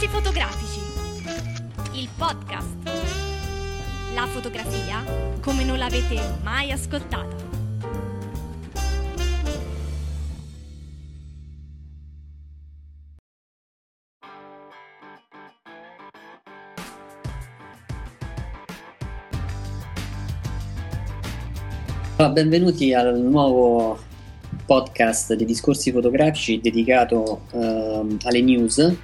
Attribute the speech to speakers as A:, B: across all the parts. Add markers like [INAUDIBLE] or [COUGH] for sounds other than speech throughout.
A: Discorsi fotografici. Il podcast. La fotografia come non l'avete mai ascoltata.
B: Benvenuti al nuovo podcast dei discorsi fotografici dedicato uh, alle news,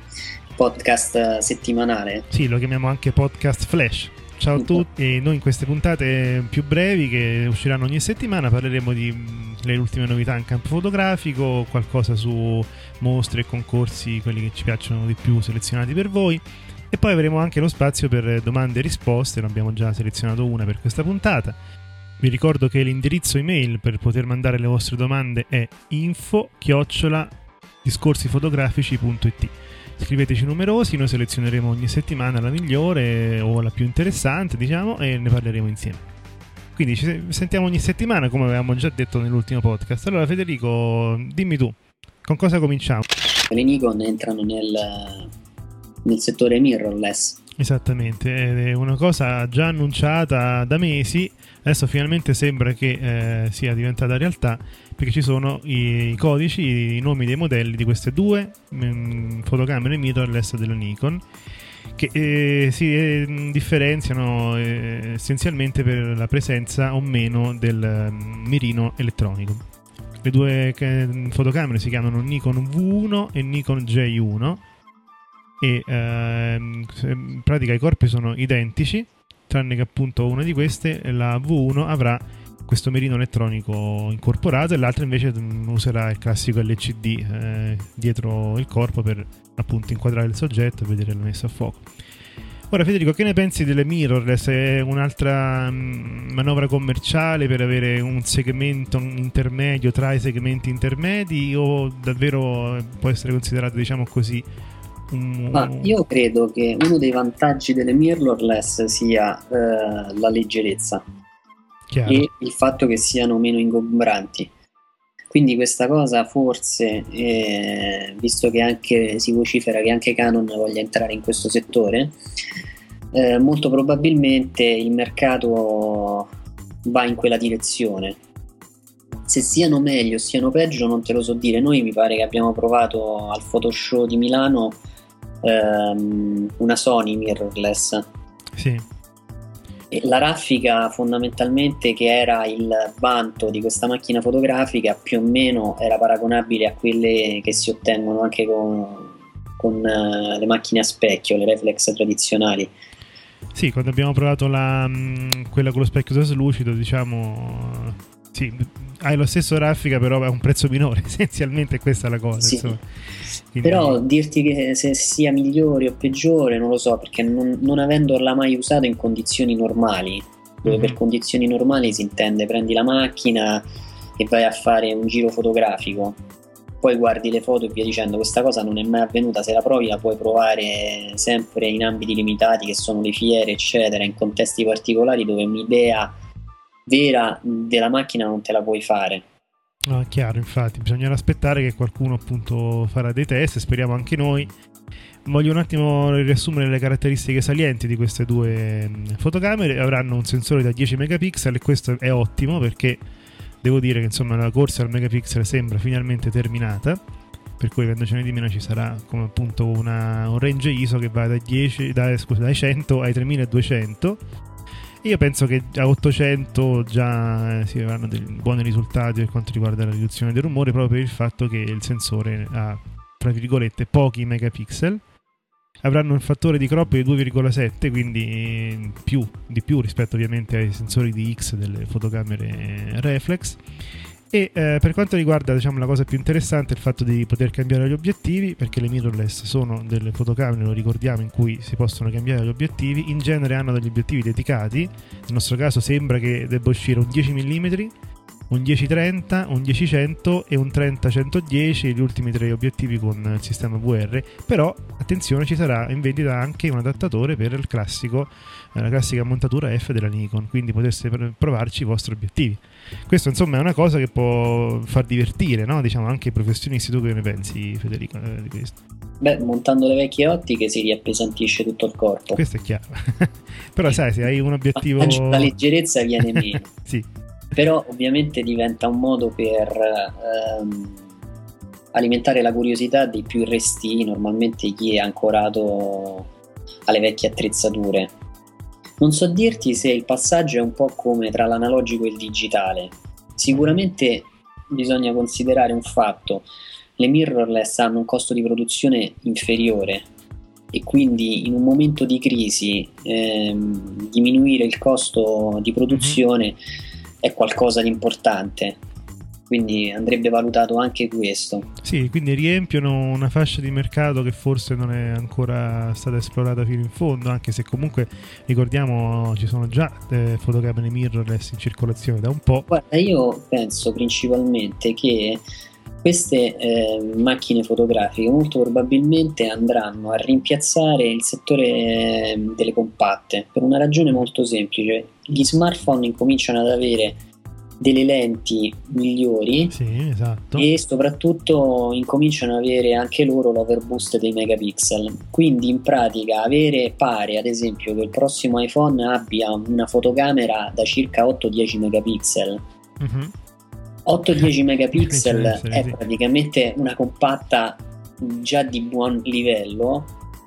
B: podcast settimanale.
C: Sì, lo chiamiamo anche podcast flash. Ciao a tutti, noi in queste puntate più brevi che usciranno ogni settimana parleremo delle ultime novità in campo fotografico, qualcosa su mostre e concorsi, quelli che ci piacciono di più selezionati per voi. E poi avremo anche lo spazio per domande e risposte, ne abbiamo già selezionato una per questa puntata vi ricordo che l'indirizzo email per poter mandare le vostre domande è info discorsifotografici.it. Scriveteci numerosi, noi selezioneremo ogni settimana la migliore o la più interessante, diciamo, e ne parleremo insieme. Quindi ci sentiamo ogni settimana, come avevamo già detto nell'ultimo podcast. Allora, Federico, dimmi tu, con cosa cominciamo?
B: Le Nikon entrano nel, nel settore mirrorless.
C: Esattamente, è una cosa già annunciata da mesi Adesso finalmente sembra che eh, sia diventata realtà perché ci sono i, i, codici, i nomi dei modelli di queste due mh, mm, fotocamere mirrorless della Nikon che eh, si eh, differenziano eh, essenzialmente per la presenza o meno del um, mirino elettronico. Le due eh, fotocamere si chiamano Nikon V1 e Nikon J1 e ehm, in pratica i corpi sono identici tranne che appunto una di queste, la V1, avrà questo mirino elettronico incorporato e l'altra invece mm, userà il classico LCD eh, dietro il corpo per appunto inquadrare il soggetto e vedere la messa a fuoco. Ora Federico, che ne pensi delle mirrorless? È un'altra mm, manovra commerciale per avere un segmento intermedio tra i segmenti intermedi o davvero può essere considerato diciamo così
B: Mm. Ma io credo che uno dei vantaggi delle mirrorless sia eh, la leggerezza Chiaro. e il fatto che siano meno ingombranti. Quindi questa cosa forse, eh, visto che anche si vocifera che anche Canon voglia entrare in questo settore, eh, molto probabilmente il mercato va in quella direzione. Se siano meglio o siano peggio non te lo so dire. Noi mi pare che abbiamo provato al Photoshop di Milano ehm, una Sony mirrorless.
C: Sì.
B: La raffica fondamentalmente che era il vanto di questa macchina fotografica più o meno era paragonabile a quelle che si ottengono anche con, con uh, le macchine a specchio, le reflex tradizionali.
C: Sì, quando abbiamo provato la, mm, quella con lo specchio traslucido, diciamo, sì, hai lo stesso raffica, però a un prezzo minore. [LAUGHS] Essenzialmente questa è la cosa. Sì.
B: Quindi... Però dirti che se sia migliore o peggiore non lo so, perché non, non avendola mai usato in condizioni normali, dove mm-hmm. per condizioni normali si intende prendi la macchina e vai a fare un giro fotografico. Poi guardi le foto e via dicendo questa cosa non è mai avvenuta, se la provi la puoi provare sempre in ambiti limitati che sono le fiere eccetera, in contesti particolari dove un'idea vera della macchina non te la puoi fare.
C: Ah, chiaro, infatti, bisognerà aspettare che qualcuno appunto farà dei test, speriamo anche noi. Voglio un attimo riassumere le caratteristiche salienti di queste due fotocamere. Avranno un sensore da 10 megapixel e questo è ottimo perché devo dire che insomma la corsa al megapixel sembra finalmente terminata. Per cui avendocene di meno ci sarà come appunto una, un range ISO che va da 10, da, scusa, dai 100 ai 3200 io penso che a 800 già eh, si avranno dei buoni risultati per quanto riguarda la riduzione del rumore, proprio per il fatto che il sensore ha, tra virgolette, pochi megapixel. Avranno un fattore di crop di 2,7, quindi più, di più rispetto ovviamente ai sensori di X delle fotocamere reflex e eh, per quanto riguarda diciamo, la cosa più interessante è il fatto di poter cambiare gli obiettivi, perché le mirrorless sono delle fotocamere, lo ricordiamo, in cui si possono cambiare gli obiettivi. In genere hanno degli obiettivi dedicati, nel nostro caso sembra che debba uscire un 10 mm, un 1030, un 10-100 e un 30-110, gli ultimi tre obiettivi con il sistema VR. Però attenzione, ci sarà in vendita anche un adattatore per classico, eh, la classica montatura F della Nikon, quindi potreste provarci i vostri obiettivi. Questo insomma è una cosa che può far divertire, no? diciamo anche i professionisti. Tu che ne pensi, Federico, eh, di questo?
B: Beh, montando le vecchie ottiche si riappesantisce tutto il corpo.
C: Questo è chiaro. [LAUGHS] Però sai, se hai un obiettivo... [LAUGHS]
B: La leggerezza viene [LAUGHS] meno.
C: sì.
B: Però ovviamente diventa un modo per ehm, alimentare la curiosità dei più resti, normalmente chi è ancorato alle vecchie attrezzature. Non so dirti se il passaggio è un po' come tra l'analogico e il digitale. Sicuramente bisogna considerare un fatto le mirrorless hanno un costo di produzione inferiore e quindi in un momento di crisi ehm, diminuire il costo di produzione mm-hmm. è qualcosa di importante quindi andrebbe valutato anche questo.
C: Sì, quindi riempiono una fascia di mercato che forse non è ancora stata esplorata fino in fondo, anche se comunque ricordiamo ci sono già eh, fotocamere mirrorless in circolazione da un po'.
B: Guarda, io penso principalmente che queste eh, macchine fotografiche molto probabilmente andranno a rimpiazzare il settore ehm, delle compatte per una ragione molto semplice. Gli smartphone incominciano ad avere delle lenti migliori
C: sì, esatto.
B: e soprattutto incominciano ad avere anche loro l'overboost dei megapixel. Quindi in pratica avere pare ad esempio che il prossimo iPhone abbia una fotocamera da circa 8-10 megapixel. Uh-huh [LAUGHS] 8-10 megapixel è praticamente una compatta già di buon livello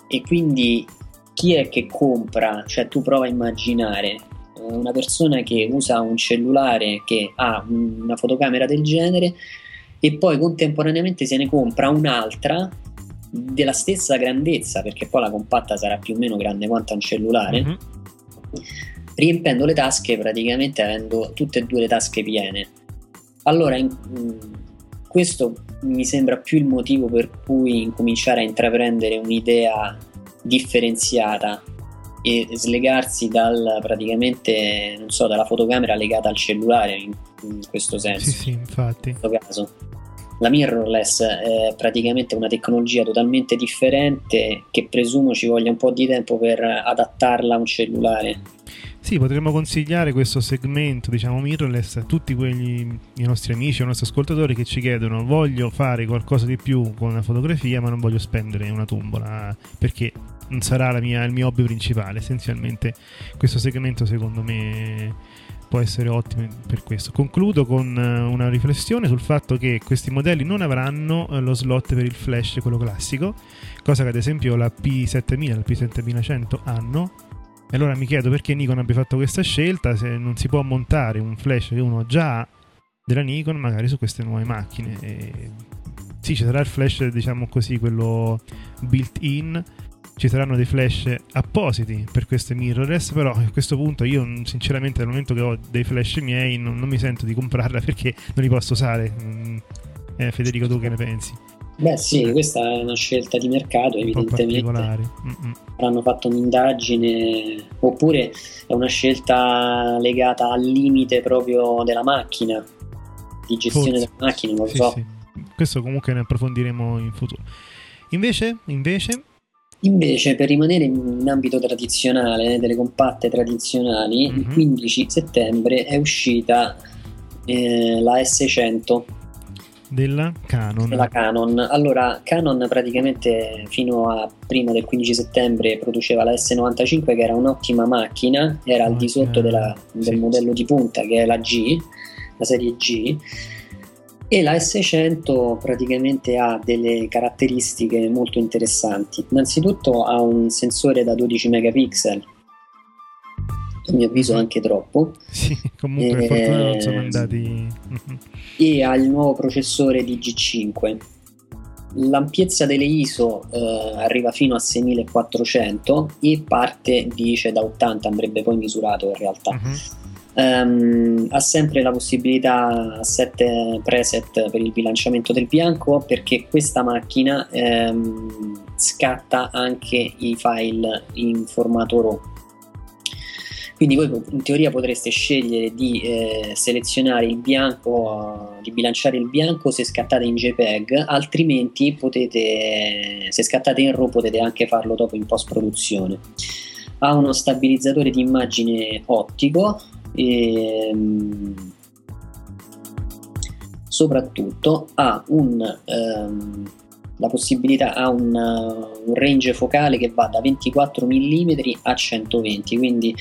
B: e quindi chi è che compra, cioè tu prova a immaginare una persona che usa un cellulare che ha una fotocamera del genere e poi contemporaneamente se ne compra un'altra della stessa grandezza perché poi la compatta sarà più o meno grande quanto un cellulare mm-hmm. riempendo le tasche praticamente avendo tutte e due le tasche piene allora, in, mm, questo mi sembra più il motivo per cui incominciare a intraprendere un'idea differenziata e slegarsi dal praticamente, non so, dalla fotocamera legata al cellulare in, in questo senso.
C: Sì, sì, infatti.
B: In questo caso. La mirrorless è praticamente una tecnologia totalmente differente che presumo ci voglia un po' di tempo per adattarla a un cellulare.
C: Sì, potremmo consigliare questo segmento, diciamo, mirrorless a tutti quegli i nostri amici, i nostri ascoltatori che ci chiedono voglio fare qualcosa di più con la fotografia ma non voglio spendere una tombola perché non sarà mia, il mio hobby principale. Essenzialmente questo segmento secondo me può essere ottimo per questo. Concludo con eh, una riflessione sul fatto che questi modelli non avranno eh, lo slot per il flash, quello classico, cosa che ad esempio la P7000 e la P7100 hanno e allora mi chiedo perché Nikon abbia fatto questa scelta, se non si può montare un flash che uno già ha della Nikon magari su queste nuove macchine. E sì, ci sarà il flash, diciamo così, quello built-in, ci saranno dei flash appositi per queste mirrorless, però a questo punto io sinceramente nel momento che ho dei flash miei non, non mi sento di comprarla perché non li posso usare. Mm, eh, Federico, tu che ne pensi?
B: Beh sì, questa è una scelta di mercato, evidentemente hanno fatto un'indagine oppure è una scelta legata al limite proprio della macchina, di gestione Forse. della macchina, non lo sì, so. Sì.
C: Questo comunque ne approfondiremo in futuro. Invece, invece...
B: Invece, per rimanere in ambito tradizionale, delle compatte tradizionali, mm-hmm. il 15 settembre è uscita eh, la S100
C: della Canon.
B: Della Canon. Allora, Canon praticamente fino a prima del 15 settembre produceva la S95 che era un'ottima macchina, era al di sotto della, del sì. modello di punta che è la G, la serie G. E la S100 praticamente ha delle caratteristiche molto interessanti. Innanzitutto ha un sensore da 12 megapixel a mio avviso anche troppo.
C: Sì, comunque eh, non sono andati...
B: e ha il nuovo processore di G5. L'ampiezza delle ISO eh, arriva fino a 6400 e parte dice da 80, andrebbe poi misurato in realtà. Uh-huh. Um, ha sempre la possibilità 7 preset per il bilanciamento del bianco perché questa macchina um, scatta anche i file in formato RAW quindi voi in teoria potreste scegliere di eh, selezionare il bianco, di bilanciare il bianco se scattate in JPEG, altrimenti potete, se scattate in RAW potete anche farlo dopo in post produzione. Ha uno stabilizzatore di immagine ottico e ehm, soprattutto ha un um, la possibilità, ha un, un range focale che va da 24 mm a 120, quindi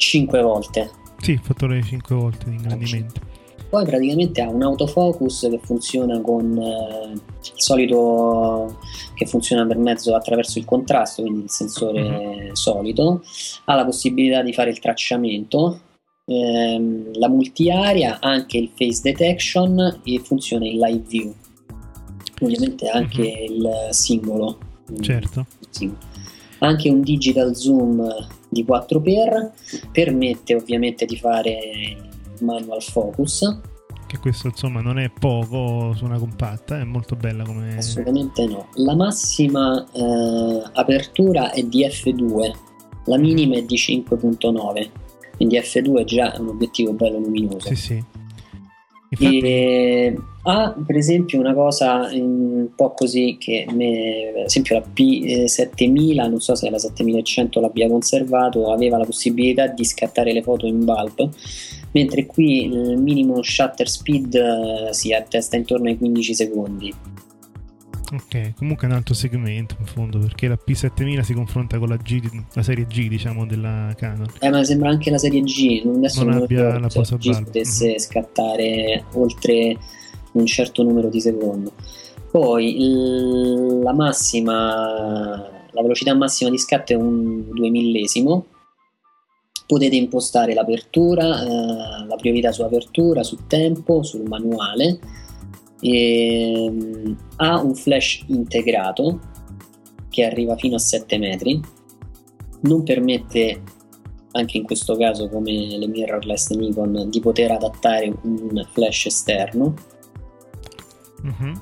B: 5 volte.
C: Sì, fattore 5 volte di ingrandimento.
B: Poi praticamente ha un autofocus che funziona con eh, il solito che funziona per mezzo attraverso il contrasto, quindi il sensore mm-hmm. solito, ha la possibilità di fare il tracciamento, ehm, la multi-area, anche il face detection e funziona in live view. Ovviamente anche mm-hmm. il singolo.
C: Certo.
B: Singolo. Anche un digital zoom di 4x permette ovviamente di fare manual focus.
C: Che questo insomma non è poco su una compatta, è molto bella come...
B: Assolutamente no. La massima eh, apertura è di f2, la minima è di 5.9, quindi f2 è già un obiettivo bello luminoso.
C: Sì, sì.
B: Infatti... E ha per esempio una cosa un po' così che me, per esempio la P7000 non so se la 7100 l'abbia conservato aveva la possibilità di scattare le foto in bulb mentre qui il minimo shutter speed eh, si attesta intorno ai 15 secondi.
C: Ok, comunque è un altro segmento in fondo perché la P7000 si confronta con la, G, la serie G diciamo della Canon.
B: Eh ma sembra anche la serie G, adesso
C: non, non abbia la
B: posa G potesse mm-hmm. scattare oltre un certo numero di secondi. Poi il, la massima, la velocità massima di scatto è un 2 millesimo potete impostare l'apertura, eh, la priorità su apertura, su tempo, sul manuale. E, um, ha un flash integrato che arriva fino a 7 metri. Non permette, anche in questo caso come le mirrorless Nikon, di poter adattare un flash esterno.
C: Mm-hmm.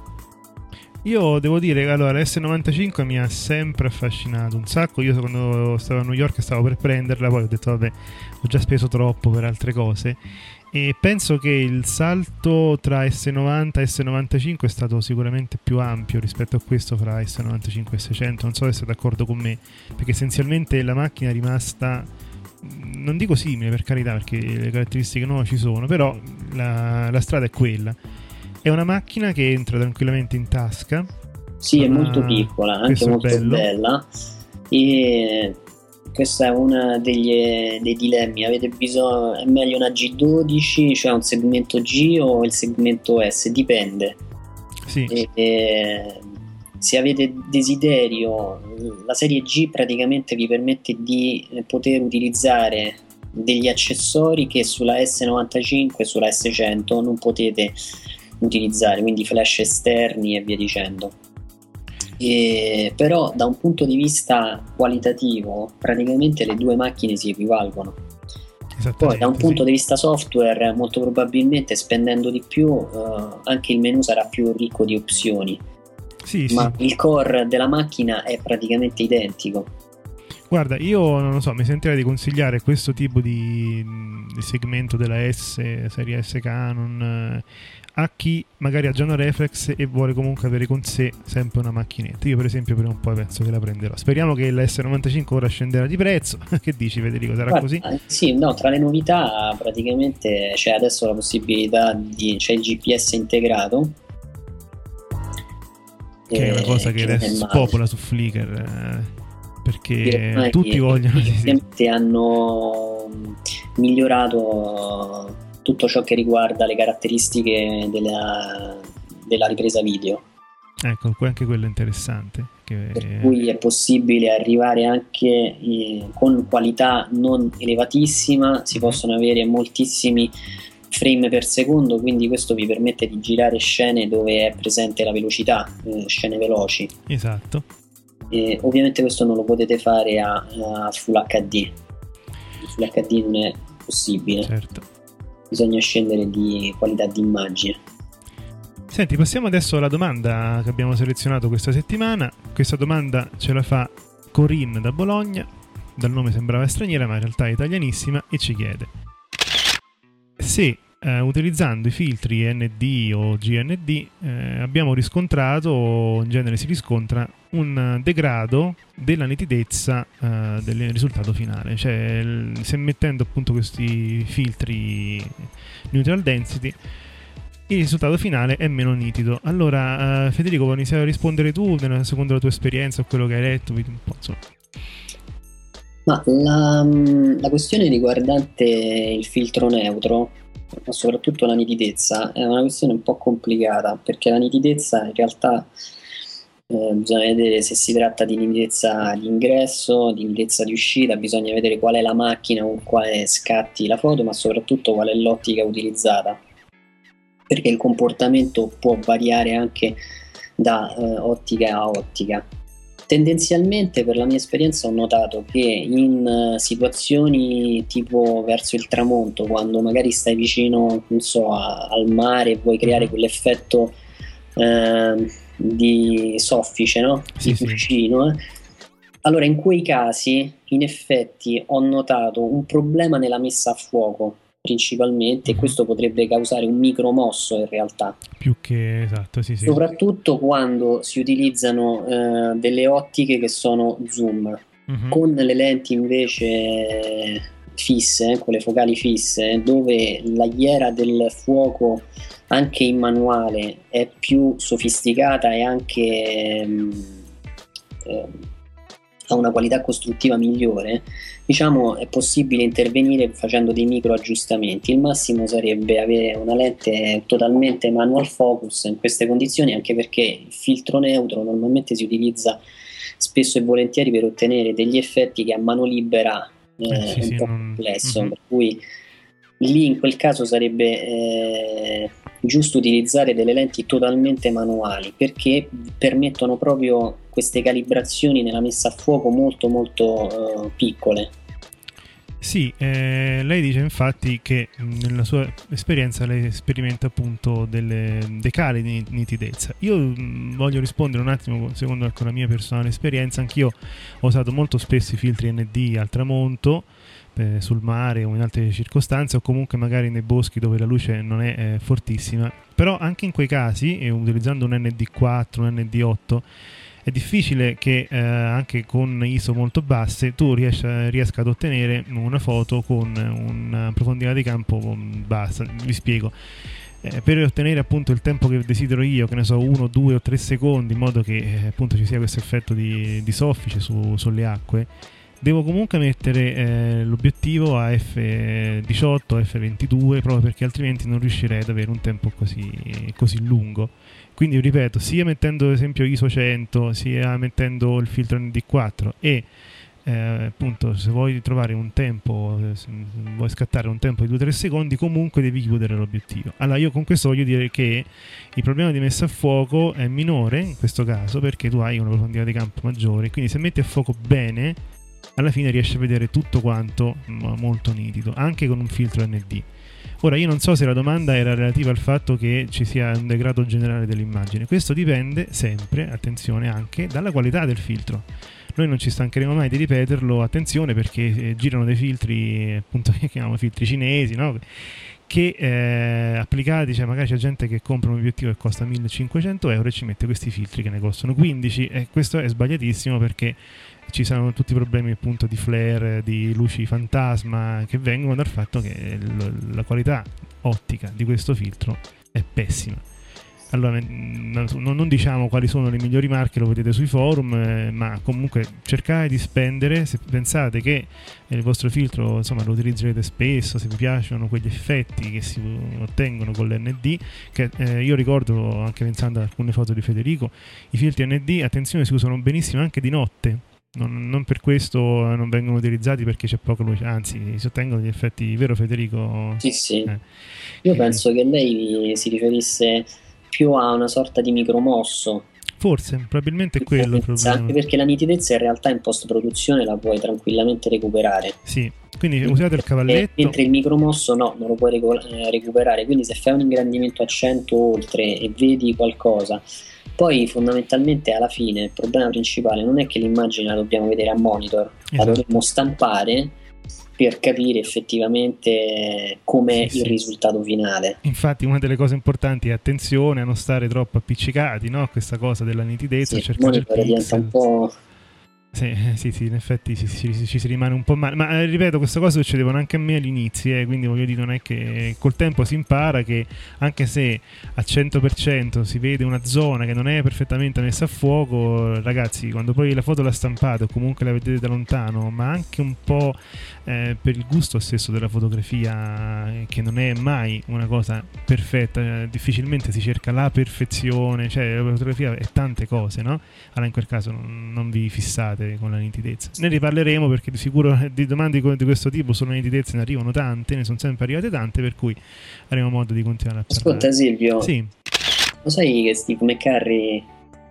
C: Io devo dire allora l'S95 mi ha sempre affascinato un sacco. Io quando stavo a New York stavo per prenderla, poi ho detto vabbè, ho già speso troppo per altre cose. E penso che il salto tra S90 e S95 è stato sicuramente più ampio rispetto a questo fra S95 e S600. Non so se siete d'accordo con me, perché essenzialmente la macchina è rimasta non dico simile per carità perché le caratteristiche nuove ci sono, però la, la strada è quella è una macchina che entra tranquillamente in tasca.
B: Sì, è molto piccola, anche molto bello. bella. E questo è uno degli, dei dilemmi. Avete bisogno, è meglio una G12, cioè un segmento G o il segmento S? Dipende.
C: Sì.
B: E, e, se avete desiderio, la serie G praticamente vi permette di poter utilizzare degli accessori che sulla S95 e sulla S100 non potete utilizzare, quindi flash esterni e via dicendo. E, però da un punto di vista qualitativo praticamente le due macchine si equivalgono. Poi da un punto sì. di vista software molto probabilmente spendendo di più uh, anche il menu sarà più ricco di opzioni.
C: Sì,
B: ma
C: sì.
B: il core della macchina è praticamente identico.
C: Guarda, io non lo so, mi sentirei di consigliare questo tipo di, di segmento della S, serie S Canon. Eh, a chi magari ha già una reflex e vuole comunque avere con sé sempre una macchinetta. Io per esempio prima o poi penso che la prenderò. Speriamo che la S95 ora scenderà di prezzo. [LAUGHS] che dici Federico? Sarà Guarda, così?
B: Sì, no, tra le novità praticamente c'è adesso la possibilità di... c'è il GPS integrato.
C: Che è una cosa che adesso popola su Flickr. Eh, perché tutti vogliono...
B: Ovviamente hanno migliorato tutto ciò che riguarda le caratteristiche della, della ripresa video.
C: Ecco, anche quello è interessante. Che...
B: Per cui è possibile arrivare anche eh, con qualità non elevatissima, si mhm. possono avere moltissimi frame per secondo, quindi questo vi permette di girare scene dove è presente la velocità, eh, scene veloci.
C: Esatto.
B: E ovviamente questo non lo potete fare a, a Full HD. Full HD non è possibile.
C: Certo
B: bisogna scendere di qualità di immagine.
C: Senti, passiamo adesso alla domanda che abbiamo selezionato questa settimana. Questa domanda ce la fa Corinne da Bologna, dal nome sembrava straniera ma in realtà è italianissima e ci chiede se eh, utilizzando i filtri ND o GND eh, abbiamo riscontrato, o in genere si riscontra, un degrado della nitidezza eh, del risultato finale. Cioè, se mettendo appunto questi filtri neutral density il risultato finale è meno nitido. Allora, uh, Federico, vuoi iniziare a rispondere tu, secondo la tua esperienza o quello che hai letto?
B: La, mm, la questione riguardante il filtro neutro, ma soprattutto la nitidezza, è una questione un po' complicata perché la nitidezza in realtà eh, bisogna vedere se si tratta di nitidezza di ingresso, di nitidezza di uscita, bisogna vedere qual è la macchina con quale scatti la foto, ma soprattutto qual è l'ottica utilizzata, perché il comportamento può variare anche da eh, ottica a ottica. Tendenzialmente per la mia esperienza ho notato che in uh, situazioni tipo verso il tramonto, quando magari stai vicino so, a, al mare e vuoi creare mm-hmm. quell'effetto eh, di soffice, no? Sì, di cuscino. Sì. Eh. Allora, in quei casi, in effetti, ho notato un problema nella messa a fuoco principalmente, e mhm. questo potrebbe causare un micromosso in realtà.
C: Più che esatto, sì, sì.
B: Soprattutto quando si utilizzano eh, delle ottiche che sono zoom. Mm-hmm. Con le lenti invece fisse, con le focali fisse, dove la ghiera del fuoco anche in manuale è più sofisticata e anche eh, ha una qualità costruttiva migliore, diciamo è possibile intervenire facendo dei micro aggiustamenti. Il massimo sarebbe avere una lente totalmente manual focus in queste condizioni, anche perché il filtro neutro normalmente si utilizza spesso e volentieri per ottenere degli effetti che a mano libera eh, eh, sì, è un sì, po' non... complesso, mm-hmm. per cui lì in quel caso sarebbe eh, giusto utilizzare delle lenti totalmente manuali perché permettono proprio queste calibrazioni nella messa a fuoco molto molto uh, piccole.
C: Sì, eh, lei dice infatti che nella sua esperienza lei sperimenta appunto delle, dei cali di nitidezza. Io mh, voglio rispondere un attimo secondo ecco, la mia personale esperienza, anch'io ho usato molto spesso i filtri ND al tramonto eh, sul mare o in altre circostanze o comunque magari nei boschi dove la luce non è eh, fortissima. Però anche in quei casi, utilizzando un ND4, un ND8, è difficile che eh, anche con ISO molto basse tu riesca, riesca, ad ottenere una foto con una profondità di campo bassa. Vi spiego. Eh, per ottenere appunto il tempo che desidero io, che ne so, uno, due o tre secondi, in modo che eh, appunto ci sia questo effetto di, di soffice su, sulle acque, devo comunque mettere eh, l'obiettivo a F18, F22, proprio perché altrimenti non riuscirei ad avere un tempo così, così lungo. Quindi ripeto, sia mettendo ad esempio ISO 100, sia mettendo il filtro ND4 e eh, appunto se vuoi trovare un tempo, vuoi scattare un tempo di 2-3 secondi, comunque devi chiudere l'obiettivo. Allora io con questo voglio dire che il problema di messa a fuoco è minore in questo caso perché tu hai una profondità di campo maggiore, quindi se metti a fuoco bene alla fine riesci a vedere tutto quanto molto nitido, anche con un filtro ND. Ora io non so se la domanda era relativa al fatto che ci sia un degrado generale dell'immagine, questo dipende sempre, attenzione, anche dalla qualità del filtro. Noi non ci stancheremo mai di ripeterlo, attenzione perché eh, girano dei filtri, appunto [LAUGHS] che chiamiamo filtri cinesi, no? Che eh, applicati, cioè magari c'è gente che compra un obiettivo che costa 1500 euro e ci mette questi filtri che ne costano 15 e questo è sbagliatissimo perché ci saranno tutti i problemi appunto di flare, di luci fantasma che vengono dal fatto che l- la qualità ottica di questo filtro è pessima. Allora, non diciamo quali sono le migliori marche, lo vedete sui forum, eh, ma comunque cercate di spendere, se pensate che il vostro filtro insomma, lo utilizzerete spesso, se vi piacciono quegli effetti che si ottengono con l'ND, che eh, io ricordo anche pensando a alcune foto di Federico, i filtri ND, attenzione, si usano benissimo anche di notte, non, non, per questo non vengono utilizzati perché c'è poca luce, anzi si ottengono gli effetti, vero Federico?
B: Sì, sì. Eh. Io eh. penso che lei si riferisse più a una sorta di micromosso.
C: Forse, probabilmente è quello il problema.
B: Anche perché la nitidezza in realtà in post-produzione la puoi tranquillamente recuperare.
C: Sì, quindi usate il cavalletto.
B: Mentre il micromosso no, non lo puoi eh, recuperare. Quindi se fai un ingrandimento a 100 oltre e vedi qualcosa poi fondamentalmente alla fine il problema principale non è che l'immagine la dobbiamo vedere a monitor, esatto. la dovremmo stampare per capire effettivamente com'è sì, il sì. risultato finale.
C: Infatti una delle cose importanti è attenzione a non stare troppo appiccicati, no? Questa cosa della nitidezza,
B: sì, cercare il pixel. diventa un po'
C: Sì, sì, sì, in effetti ci, ci, ci, si rimane un po' male. Ma eh, ripeto, queste cose succedevano anche a me all'inizio, eh, quindi voglio dire, non è che col tempo si impara che anche se al 100% si vede una zona che non è perfettamente messa a fuoco, ragazzi, quando poi la foto la stampate o comunque la vedete da lontano, ma anche un po' eh, per il gusto stesso della fotografia, eh, che non è mai una cosa perfetta, eh, difficilmente si cerca la perfezione, cioè la fotografia è tante cose, no? Allora in quel caso non, non vi fissate con la nitidezza. Ne riparleremo perché di sicuro di domande di questo tipo sulla nitidezza ne arrivano tante, ne sono sempre arrivate tante, per cui avremo modo di continuare a
B: parlare. Ascolta Silvio, sì. lo sai che Steve McCarry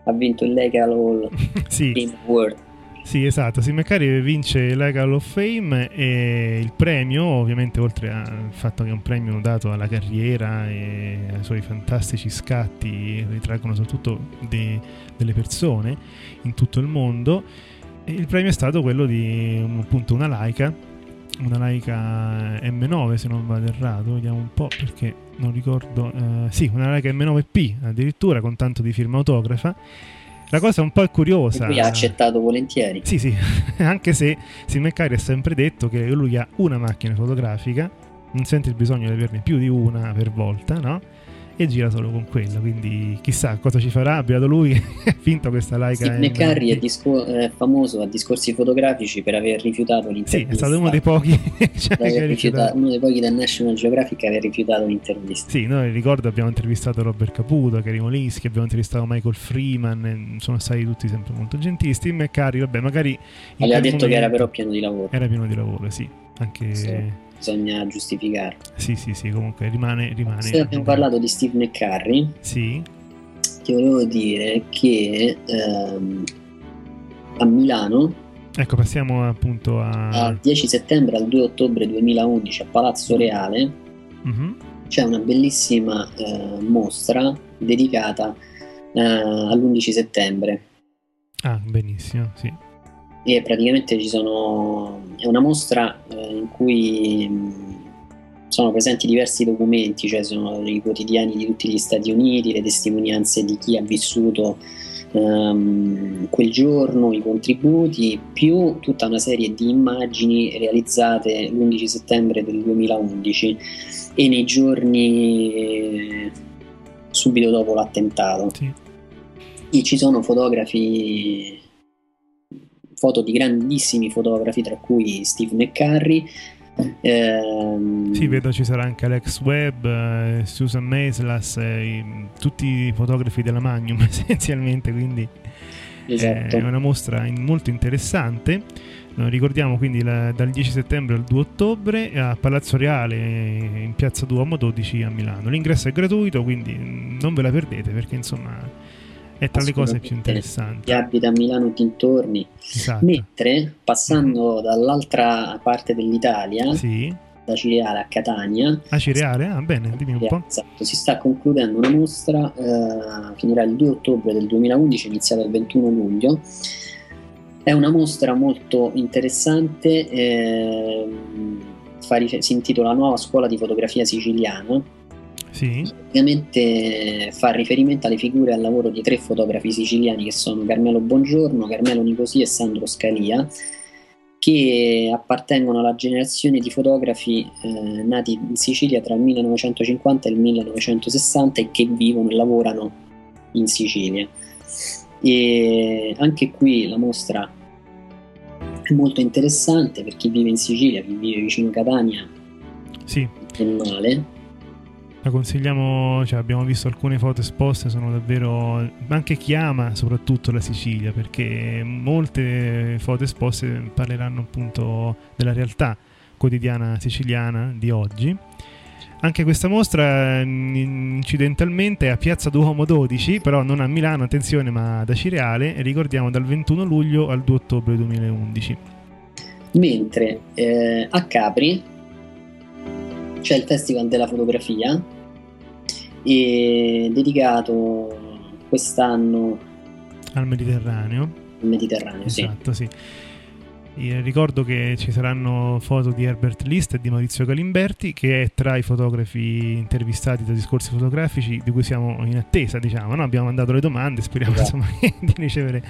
B: ha vinto il Legal Hall [LAUGHS]
C: sì.
B: Game World?
C: Sì, esatto. Steve McCarry vince Legal of Fame e il premio, ovviamente, oltre al fatto che è un premio dato alla carriera e ai suoi fantastici scatti, ritraggono soprattutto de- delle persone in tutto il mondo. Il premio è stato quello di appunto una Leica, una Leica M9 se non vado errato, vediamo un po' perché non ricordo. Eh, sì, una Leica M9P addirittura con tanto di firma autografa la cosa un po' è curiosa.
B: Lui ha accettato volentieri.
C: Sì, sì, [LAUGHS] anche se Sim McCarry ha sempre detto che lui ha una macchina fotografica, non sente il bisogno di averne più di una per volta, no? E gira solo con quello. Quindi chissà cosa ci farà. Beato lui, [LAUGHS] ha finto questa Leica.
B: Steve McCarry è, discor- è, famoso a discorsi fotografici per aver rifiutato l'intervista.
C: Sì, è stato uno dei pochi. [LAUGHS]
B: cioè, rifiutato, uno dei pochi da National Geographic che aveva rifiutato l'intervista.
C: Sì, noi ricordo abbiamo intervistato Robert Caputo, Kerry Molinski, abbiamo intervistato Michael Freeman. Sono stati tutti sempre molto gentili. Steve McCarry, vabbè, magari.
B: Aveva detto che era però pieno di lavoro.
C: Era pieno di lavoro, sì. Anche.
B: Sì bisogna giustificarlo.
C: Sì, sì, sì, comunque rimane... rimane
B: Se abbiamo parlato di Steve McCurry,
C: sì.
B: ti volevo dire che ehm, a Milano...
C: Ecco, passiamo appunto a...
B: Dal 10 settembre al 2 ottobre 2011 a Palazzo Reale mm-hmm. c'è una bellissima eh, mostra dedicata eh, all'11 settembre.
C: Ah, benissimo, sì
B: e praticamente ci sono è una mostra eh, in cui mh, sono presenti diversi documenti, cioè sono i quotidiani di tutti gli Stati Uniti, le testimonianze di chi ha vissuto um, quel giorno, i contributi, più tutta una serie di immagini realizzate l'11 settembre del 2011 e nei giorni eh, subito dopo l'attentato. Sì. E ci sono fotografi foto di grandissimi fotografi, tra cui Steve McCurry.
C: Ehm... Sì, vedo ci sarà anche Alex Webb, eh, Susan Maislas, eh, tutti i fotografi della Magnum [LAUGHS] essenzialmente, quindi esatto. è una mostra in, molto interessante. Ricordiamo quindi la, dal 10 settembre al 2 ottobre a Palazzo Reale in piazza Duomo 12 a Milano. L'ingresso è gratuito, quindi non ve la perdete perché insomma è tra le cose più interessanti.
B: Chi abita a Milano dintorni. Esatto. Mentre passando mm-hmm. dall'altra parte dell'Italia,
C: sì.
B: da Cireale a Catania.
C: A Cireale? Ah, bene, dimmi un po'.
B: Esatto, si sta concludendo una mostra, eh, finirà il 2 ottobre del 2011, iniziata il 21 luglio. È una mostra molto interessante, eh, si intitola Nuova scuola di fotografia siciliana
C: sì.
B: Ovviamente fa riferimento alle figure e al lavoro di tre fotografi siciliani che sono Carmelo Bongiorno, Carmelo Nicosia e Sandro Scalia, che appartengono alla generazione di fotografi eh, nati in Sicilia tra il 1950 e il 1960 e che vivono e lavorano in Sicilia. E anche qui la mostra è molto interessante per chi vive in Sicilia, chi vive vicino a Catania.
C: Sì.
B: È male
C: la consigliamo, cioè abbiamo visto alcune foto esposte, sono davvero anche chi ama soprattutto la Sicilia, perché molte foto esposte parleranno appunto della realtà quotidiana siciliana di oggi. Anche questa mostra incidentalmente è a Piazza Duomo 12, però non a Milano, attenzione, ma da Cireale, e ricordiamo dal 21 luglio al 2 ottobre 2011.
B: Mentre eh, a Capri c'è il Festival della fotografia e dedicato quest'anno
C: al Mediterraneo.
B: Al Mediterraneo,
C: esatto, sì. sì. Ricordo che ci saranno foto di Herbert List e di Maurizio Galimberti, che è tra i fotografi intervistati da discorsi fotografici di cui siamo in attesa, diciamo. No? Abbiamo mandato le domande, speriamo esatto. insomma, [LAUGHS] di ricevere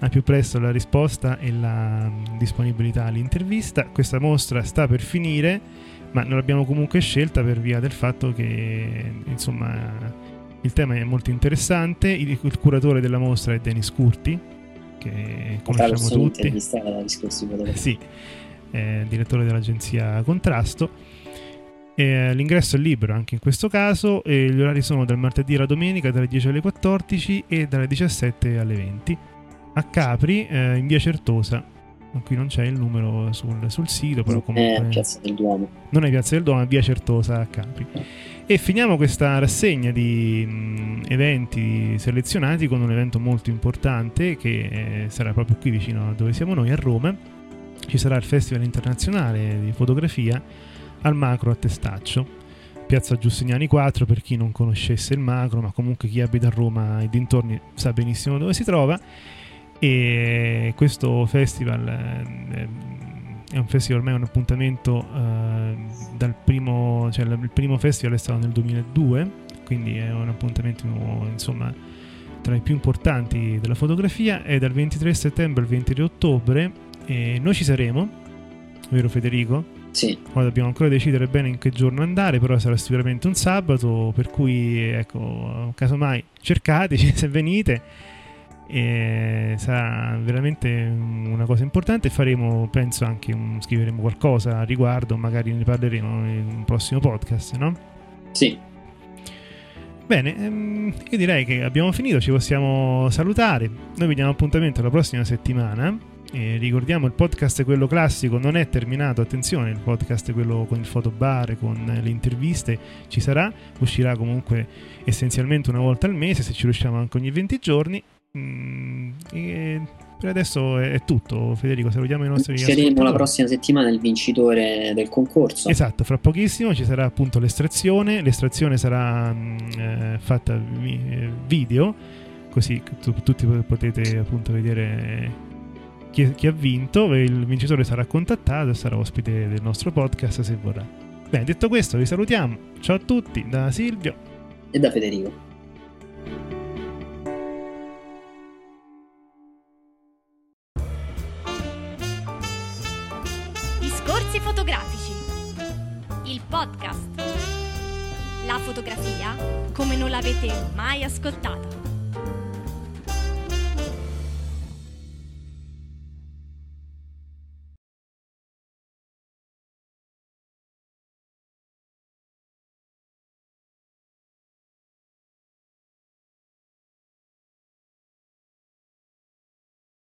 C: al più presto la risposta e la disponibilità all'intervista. Questa mostra sta per finire, ma non l'abbiamo comunque scelta per via del fatto che, insomma, il tema è molto interessante. Il, il curatore della mostra è Denis Curti, che conosciamo tutti. Eh, sì, è direttore dell'agenzia Contrasto. E l'ingresso è libero anche in questo caso e gli orari sono dal martedì alla domenica dalle 10 alle 14 e dalle 17 alle 20 a Capri eh, in via Certosa qui non c'è il numero sul, sul sito però comunque
B: è Piazza del Duomo
C: non è Piazza del Duomo è via Certosa a Capri e finiamo questa rassegna di mh, eventi selezionati con un evento molto importante che eh, sarà proprio qui vicino a dove siamo noi, a Roma. Ci sarà il Festival internazionale di fotografia al Macro a Testaccio, piazza Giustiniani 4 per chi non conoscesse il Macro, ma comunque chi abita a Roma e dintorni sa benissimo dove si trova. E questo festival eh, è un festival ormai un appuntamento eh, dal primo, cioè il primo festival è stato nel 2002, quindi è un appuntamento insomma tra i più importanti della fotografia, è dal 23 settembre al 23 ottobre e noi ci saremo, vero Federico?
B: Sì.
C: Ora dobbiamo ancora decidere bene in che giorno andare, però sarà sicuramente un sabato, per cui ecco, casomai cercateci [LAUGHS] se venite e sarà veramente una cosa importante. Faremo penso anche un, scriveremo qualcosa a riguardo magari ne parleremo in un prossimo podcast no?
B: sì.
C: Bene ehm, io direi che abbiamo finito ci possiamo salutare. Noi vi diamo appuntamento la prossima settimana e ricordiamo il podcast quello classico non è terminato. Attenzione il podcast quello con il fotobar con le interviste ci sarà uscirà comunque essenzialmente una volta al mese se ci riusciamo anche ogni 20 giorni Mm, per adesso è tutto, Federico. Salutiamo i nostri
B: Saremo la prossima settimana il vincitore del concorso.
C: Esatto, fra pochissimo ci sarà appunto l'estrazione. L'estrazione sarà mh, mm, eh, fatta vi- video, così tu- tutti potete appunto vedere chi, chi ha vinto. Il vincitore sarà contattato e sarà ospite del nostro podcast se vorrà. Bene, detto questo, vi salutiamo. Ciao a tutti da Silvio
B: e da Federico.
A: Come non l'avete mai ascoltata.